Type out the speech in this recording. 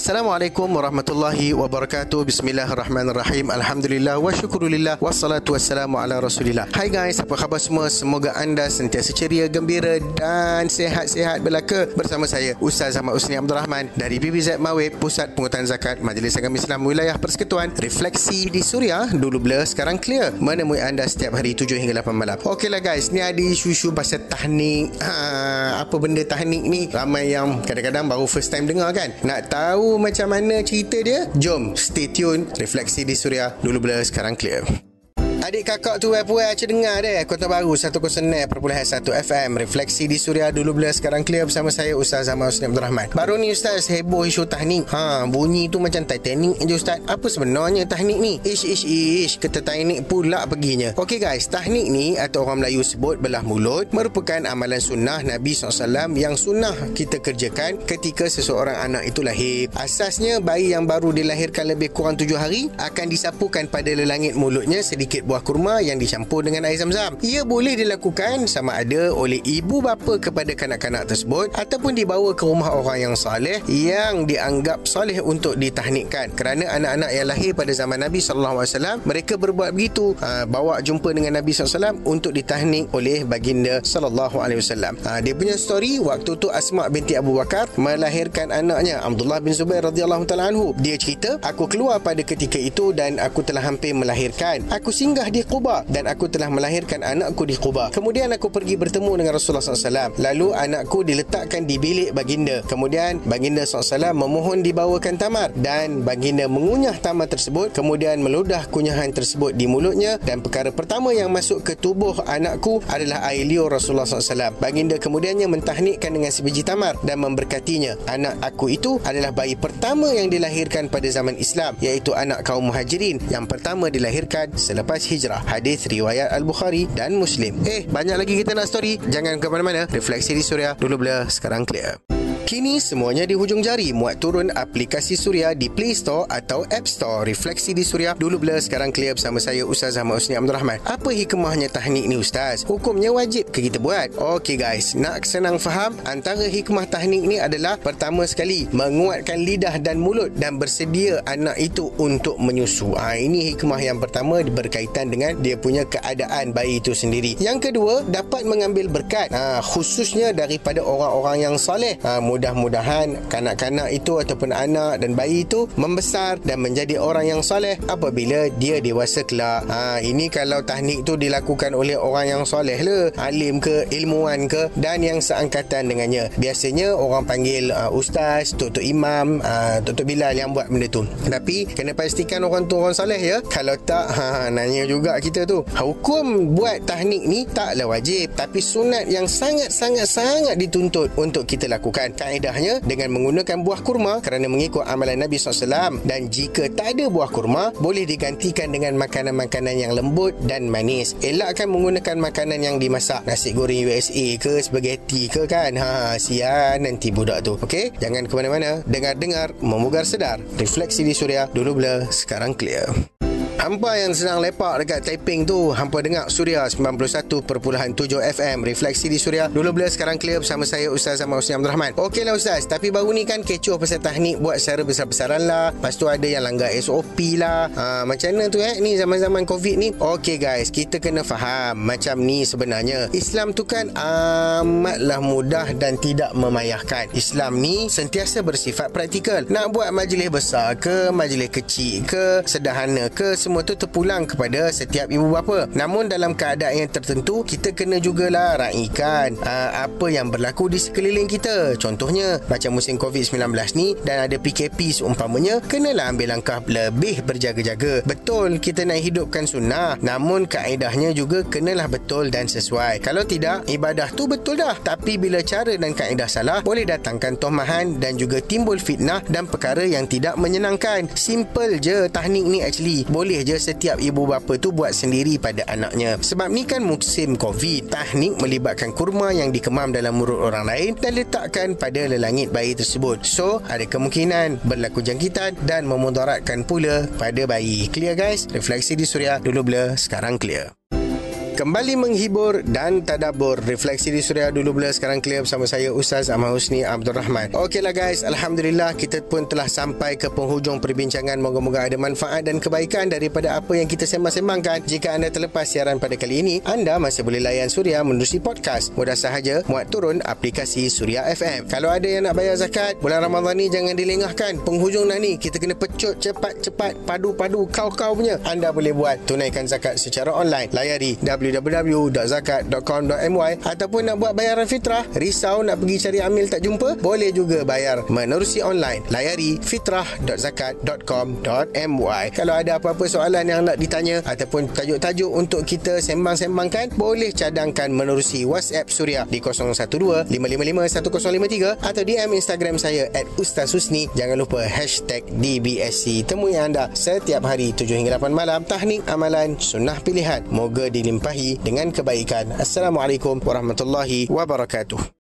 Assalamualaikum warahmatullahi wabarakatuh. Bismillahirrahmanirrahim. Alhamdulillah wa syukurillah wassalatu wassalamu ala Rasulillah. Hai guys, apa khabar semua? Semoga anda sentiasa ceria, gembira dan sehat-sehat belaka bersama saya Ustaz Ahmad Usni Abdul Rahman dari BBZ Mawib, Pusat Pungutan Zakat Majlis Agama Islam Wilayah Persekutuan. Refleksi di Suria dulu blur sekarang clear. Menemui anda setiap hari 7 hingga 8 malam. Okeylah guys, ni ada isu-isu pasal tahnik. Ha, apa benda tahnik ni? Ramai yang kadang-kadang baru first time dengar kan? Nak tahu macam mana cerita dia? Jom stay tune. Refleksi di Suria. Dulu blur, sekarang clear. Adik kakak tu puai aca dengar deh Kota Baru 106.1 FM Refleksi di Suria dulu bila sekarang clear bersama saya Ustaz Zaman Husni Abdul Rahman. Baru ni Ustaz heboh isu tahnik Ha bunyi tu macam Titanic je Ustaz. Apa sebenarnya tahnik ni? Ish ish ish Kata tahnik pula perginya. Okey guys tahnik ni atau orang Melayu sebut belah mulut Merupakan amalan sunnah Nabi SAW Yang sunnah kita kerjakan ketika seseorang anak itu lahir. Asasnya bayi yang baru dilahirkan lebih kurang tujuh hari Akan disapukan pada lelangit mulutnya sedikit buah kurma yang dicampur dengan air zam-zam. Ia boleh dilakukan sama ada oleh ibu bapa kepada kanak-kanak tersebut ataupun dibawa ke rumah orang yang saleh yang dianggap soleh untuk ditahnikkan. Kerana anak-anak yang lahir pada zaman Nabi wasallam mereka berbuat begitu, ha, bawa jumpa dengan Nabi wasallam untuk ditahnik oleh baginda wasallam. Ha, dia punya story waktu tu Asma binti Abu Bakar melahirkan anaknya Abdullah bin Zubair radhiyallahu taala anhu. Dia cerita, aku keluar pada ketika itu dan aku telah hampir melahirkan. Aku singgah singgah di Quba dan aku telah melahirkan anakku di Quba. Kemudian aku pergi bertemu dengan Rasulullah SAW. Lalu anakku diletakkan di bilik baginda. Kemudian baginda SAW memohon dibawakan tamar dan baginda mengunyah tamar tersebut. Kemudian meludah kunyahan tersebut di mulutnya dan perkara pertama yang masuk ke tubuh anakku adalah air liur Rasulullah SAW. Baginda kemudiannya mentahnikkan dengan sebiji tamar dan memberkatinya. Anak aku itu adalah bayi pertama yang dilahirkan pada zaman Islam iaitu anak kaum muhajirin yang pertama dilahirkan selepas hijrah. Hadis riwayat Al-Bukhari dan Muslim. Eh, banyak lagi kita nak story. Jangan ke mana-mana. Refleksi di Suria. Dulu bila, sekarang clear. Kini semuanya di hujung jari muat turun aplikasi Suria di Play Store atau App Store. Refleksi di Suria dulu bila sekarang clear bersama saya Ustaz Ahmad Usni Abdul Rahman. Apa hikmahnya tahnik ni Ustaz? Hukumnya wajib ke kita buat? Okey guys, nak senang faham antara hikmah tahnik ni adalah pertama sekali menguatkan lidah dan mulut dan bersedia anak itu untuk menyusu. Ha, ini hikmah yang pertama berkaitan dengan dia punya keadaan bayi itu sendiri. Yang kedua, dapat mengambil berkat ha, khususnya daripada orang-orang yang soleh. Ha, mudah-mudahan kanak-kanak itu ataupun anak dan bayi itu membesar dan menjadi orang yang soleh apabila dia dewasa kelak. Ha, ini kalau tahnik itu dilakukan oleh orang yang soleh le, alim ke, ilmuwan ke dan yang seangkatan dengannya. Biasanya orang panggil uh, ustaz, tok-tok imam, uh, tok-tok bilal yang buat benda tu. Tapi kena pastikan orang tu orang soleh ya. Kalau tak, ha, nanya juga kita tu. Hukum buat tahnik ni taklah wajib. Tapi sunat yang sangat-sangat-sangat dituntut untuk kita lakukan kaedahnya dengan menggunakan buah kurma kerana mengikut amalan Nabi SAW dan jika tak ada buah kurma boleh digantikan dengan makanan-makanan yang lembut dan manis. Elakkan menggunakan makanan yang dimasak nasi goreng USA ke spaghetti ke kan? Ha sian nanti budak tu. Ok jangan ke mana-mana. Dengar-dengar memugar sedar. Refleksi di suria dulu bila sekarang clear Hampa yang sedang lepak dekat Taiping tu Hampa dengar Suria 91.7 FM Refleksi di Suria Dulu bila sekarang clear bersama saya Ustaz Zaman Husni Abdul Rahman. Okey lah Ustaz. Tapi baru ni kan kecoh pasal teknik Buat secara besar-besaran lah. Lepas tu ada yang langgar SOP lah. Ha, Macam mana tu eh? Ni zaman-zaman COVID ni. Okey guys. Kita kena faham Macam ni sebenarnya. Islam tu kan Amatlah mudah dan tidak memayahkan. Islam ni sentiasa bersifat praktikal. Nak buat majlis besar ke Majlis kecil ke Sederhana ke tu terpulang kepada setiap ibu bapa. Namun dalam keadaan yang tertentu, kita kena jugalah raikan uh, apa yang berlaku di sekeliling kita. Contohnya, macam musim COVID-19 ni dan ada PKP seumpamanya, kenalah ambil langkah lebih berjaga-jaga. Betul, kita nak hidupkan sunnah. Namun kaedahnya juga kenalah betul dan sesuai. Kalau tidak, ibadah tu betul dah. Tapi bila cara dan kaedah salah, boleh datangkan tomahan dan juga timbul fitnah dan perkara yang tidak menyenangkan. Simple je tahnik ni actually. Boleh boleh je setiap ibu bapa tu buat sendiri pada anaknya. Sebab ni kan musim COVID. Teknik melibatkan kurma yang dikemam dalam mulut orang lain dan letakkan pada lelangit bayi tersebut. So, ada kemungkinan berlaku jangkitan dan memudaratkan pula pada bayi. Clear guys? Refleksi di suria dulu blur, sekarang clear. Kembali menghibur dan tadabur. Refleksi di Suria dulu bila sekarang clear bersama saya Ustaz Ahmad Husni Abdul Rahman. Okeylah guys. Alhamdulillah kita pun telah sampai ke penghujung perbincangan. Moga-moga ada manfaat dan kebaikan daripada apa yang kita sembang-sembangkan. Jika anda terlepas siaran pada kali ini Anda masih boleh layan Suria menerusi podcast. Mudah sahaja muat turun aplikasi Suria FM Kalau ada yang nak bayar zakat Bulan Ramadan ni jangan dilengahkan. Penghujung dah ni kita kena pecut cepat-cepat Padu-padu kau-kau punya. Anda boleh buat tunaikan zakat secara online. Layari www.zakat.com.my Ataupun nak buat bayaran fitrah Risau nak pergi cari amil tak jumpa Boleh juga bayar menerusi online. Layari fitrah.zakat.com.my Kalau ada apa-apa soalan yang nak ditanya Ataupun tajuk-tajuk untuk kita sembang-sembangkan Boleh cadangkan menerusi WhatsApp Suria Di 012-555-1053 Atau DM Instagram saya At Ustaz Husni Jangan lupa hashtag DBSC Temui anda setiap hari 7 hingga 8 malam. Tahnik amalan sunnah pilihan. Moga dilimpahi dengan kebaikan. Assalamualaikum warahmatullahi wabarakatuh.